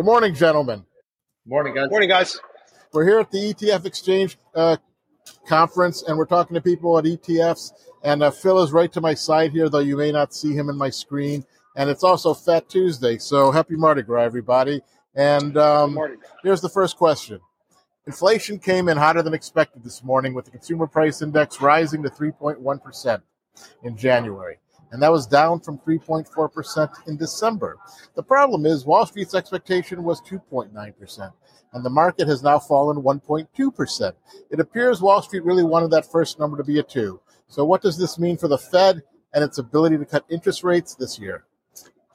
Good morning, gentlemen. Morning, guys. Morning, guys. We're here at the ETF Exchange uh, conference, and we're talking to people at ETFs. And uh, Phil is right to my side here, though you may not see him in my screen. And it's also Fat Tuesday, so happy Mardi Gras, everybody. And um, here's the first question. Inflation came in hotter than expected this morning, with the consumer price index rising to 3.1% in January and that was down from 3.4% in December. The problem is Wall Street's expectation was 2.9%, and the market has now fallen 1.2%. It appears Wall Street really wanted that first number to be a 2. So what does this mean for the Fed and its ability to cut interest rates this year?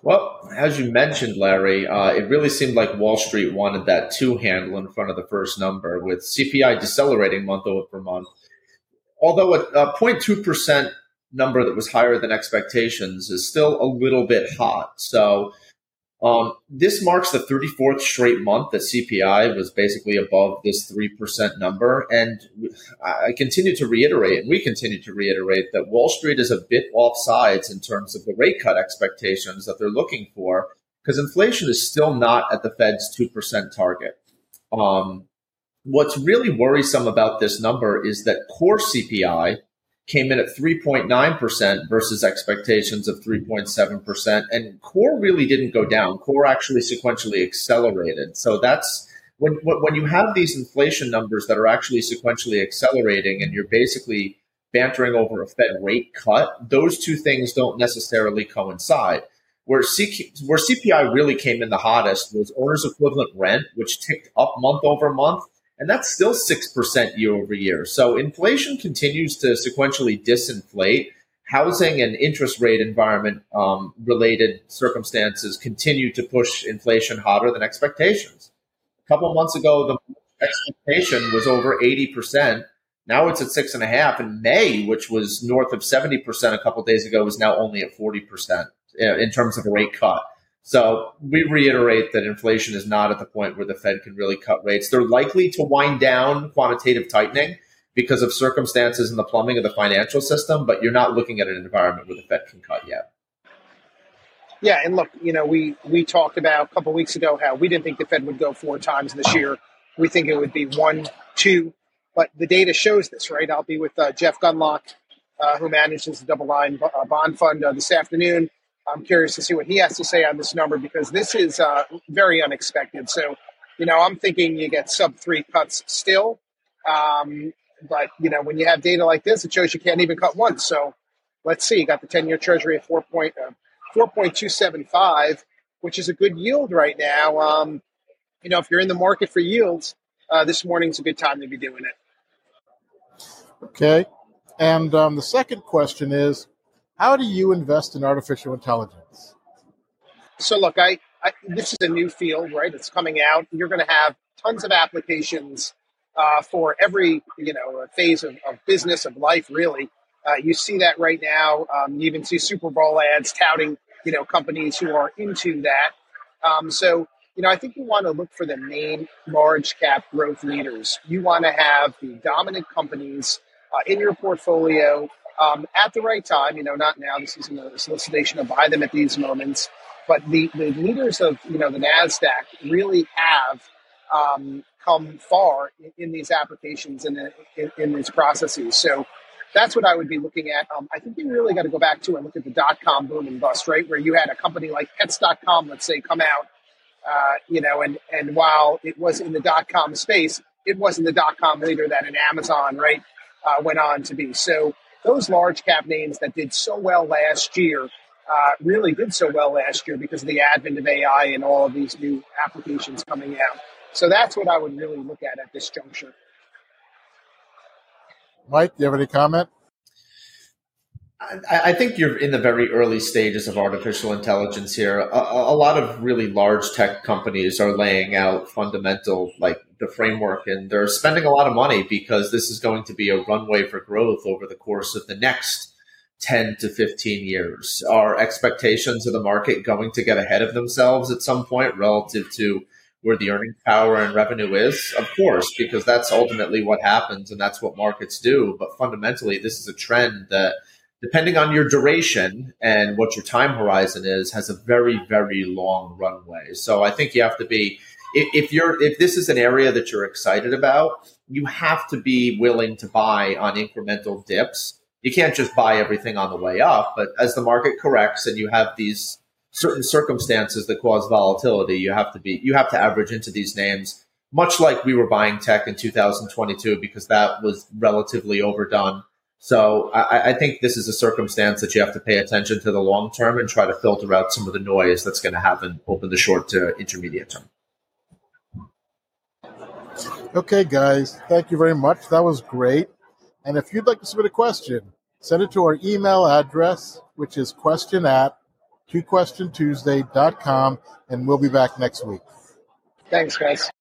Well, as you mentioned, Larry, uh, it really seemed like Wall Street wanted that two handle in front of the first number, with CPI decelerating month over month. Although a 0.2% number that was higher than expectations is still a little bit hot. So um, this marks the 34th straight month that CPI was basically above this 3% number. And I continue to reiterate, and we continue to reiterate, that Wall Street is a bit off sides in terms of the rate cut expectations that they're looking for, because inflation is still not at the Fed's 2% target. Um, what's really worrisome about this number is that core CPI, came in at 3.9% versus expectations of 3.7%. And core really didn't go down. Core actually sequentially accelerated. So that's when, when you have these inflation numbers that are actually sequentially accelerating and you're basically bantering over a Fed rate cut, those two things don't necessarily coincide. Where, C- where CPI really came in the hottest was owner's equivalent rent, which ticked up month over month and that's still 6% year over year. So inflation continues to sequentially disinflate. Housing and interest rate environment um, related circumstances continue to push inflation hotter than expectations. A couple months ago, the expectation was over 80%. Now it's at six and a half. In May, which was north of 70% a couple days ago, is now only at 40% in terms of a rate cut. So we reiterate that inflation is not at the point where the Fed can really cut rates. They're likely to wind down quantitative tightening because of circumstances in the plumbing of the financial system, but you're not looking at an environment where the Fed can cut yet. Yeah, and look, you know, we we talked about a couple weeks ago how we didn't think the Fed would go four times this year. We think it would be one, two, but the data shows this, right? I'll be with uh, Jeff Gundlach, uh, who manages the Double Line uh, Bond Fund uh, this afternoon. I'm curious to see what he has to say on this number because this is uh, very unexpected. So, you know, I'm thinking you get sub three cuts still. Um, but, you know, when you have data like this, it shows you can't even cut once. So let's see. You got the 10 year treasury at 4 point, uh, 4.275, which is a good yield right now. Um, you know, if you're in the market for yields, uh, this morning's a good time to be doing it. Okay. And um, the second question is how do you invest in artificial intelligence? So, look, I, I this is a new field, right? It's coming out. You're going to have tons of applications uh, for every you know phase of, of business of life. Really, uh, you see that right now. Um, you even see Super Bowl ads touting you know companies who are into that. Um, so you know, I think you want to look for the main large cap growth leaders. You want to have the dominant companies uh, in your portfolio um, at the right time. You know, not now. This isn't a solicitation to buy them at these moments, but the, the leaders of you know the Nasdaq really have um, come far in, in, these applications and in, in, these processes. So that's what I would be looking at. Um, I think you really got to go back to and look at the dot com boom and bust, right? Where you had a company like Pets.com, let's say, come out, uh, you know, and and while it was in the dot com space, it wasn't the dot com leader that an Amazon, right, uh, went on to be. So those large cap names that did so well last year uh, really did so well last year because of the advent of AI and all of these new applications coming out. So that's what I would really look at at this juncture. Mike, do you have any comment? I, think you're in the very early stages of artificial intelligence here. A, a, lot of really large tech companies are laying out fundamental, like the framework, and they're spending a lot of money because this is going to be a runway for growth over the course of the next 10 to 15 years. Are expectations of the market going to get ahead of themselves at some point relative to where the earning power and revenue is? Of course, because that's ultimately what happens and that's what markets do. But fundamentally, this is a trend that depending on your duration and what your time horizon is, has a very, very long runway. So I think you have to be if you're if this is an area that you're excited about, you have to be willing to buy on incremental dips. You can't just buy everything on the way up, but as the market corrects and you have these certain circumstances that cause volatility, you have to be you have to average into these names much like we were buying tech in 2022 because that was relatively overdone. So I, I, think this is a circumstance that you have to pay attention to the long term and try to filter out some of the noise that's going to happen over the short to intermediate term. Okay, guys, thank you very much. That was great. And if you'd like to submit a question, send it to our email address, which is question at twoquestiontuesday.com, and we'll be back next week. Thanks, guys.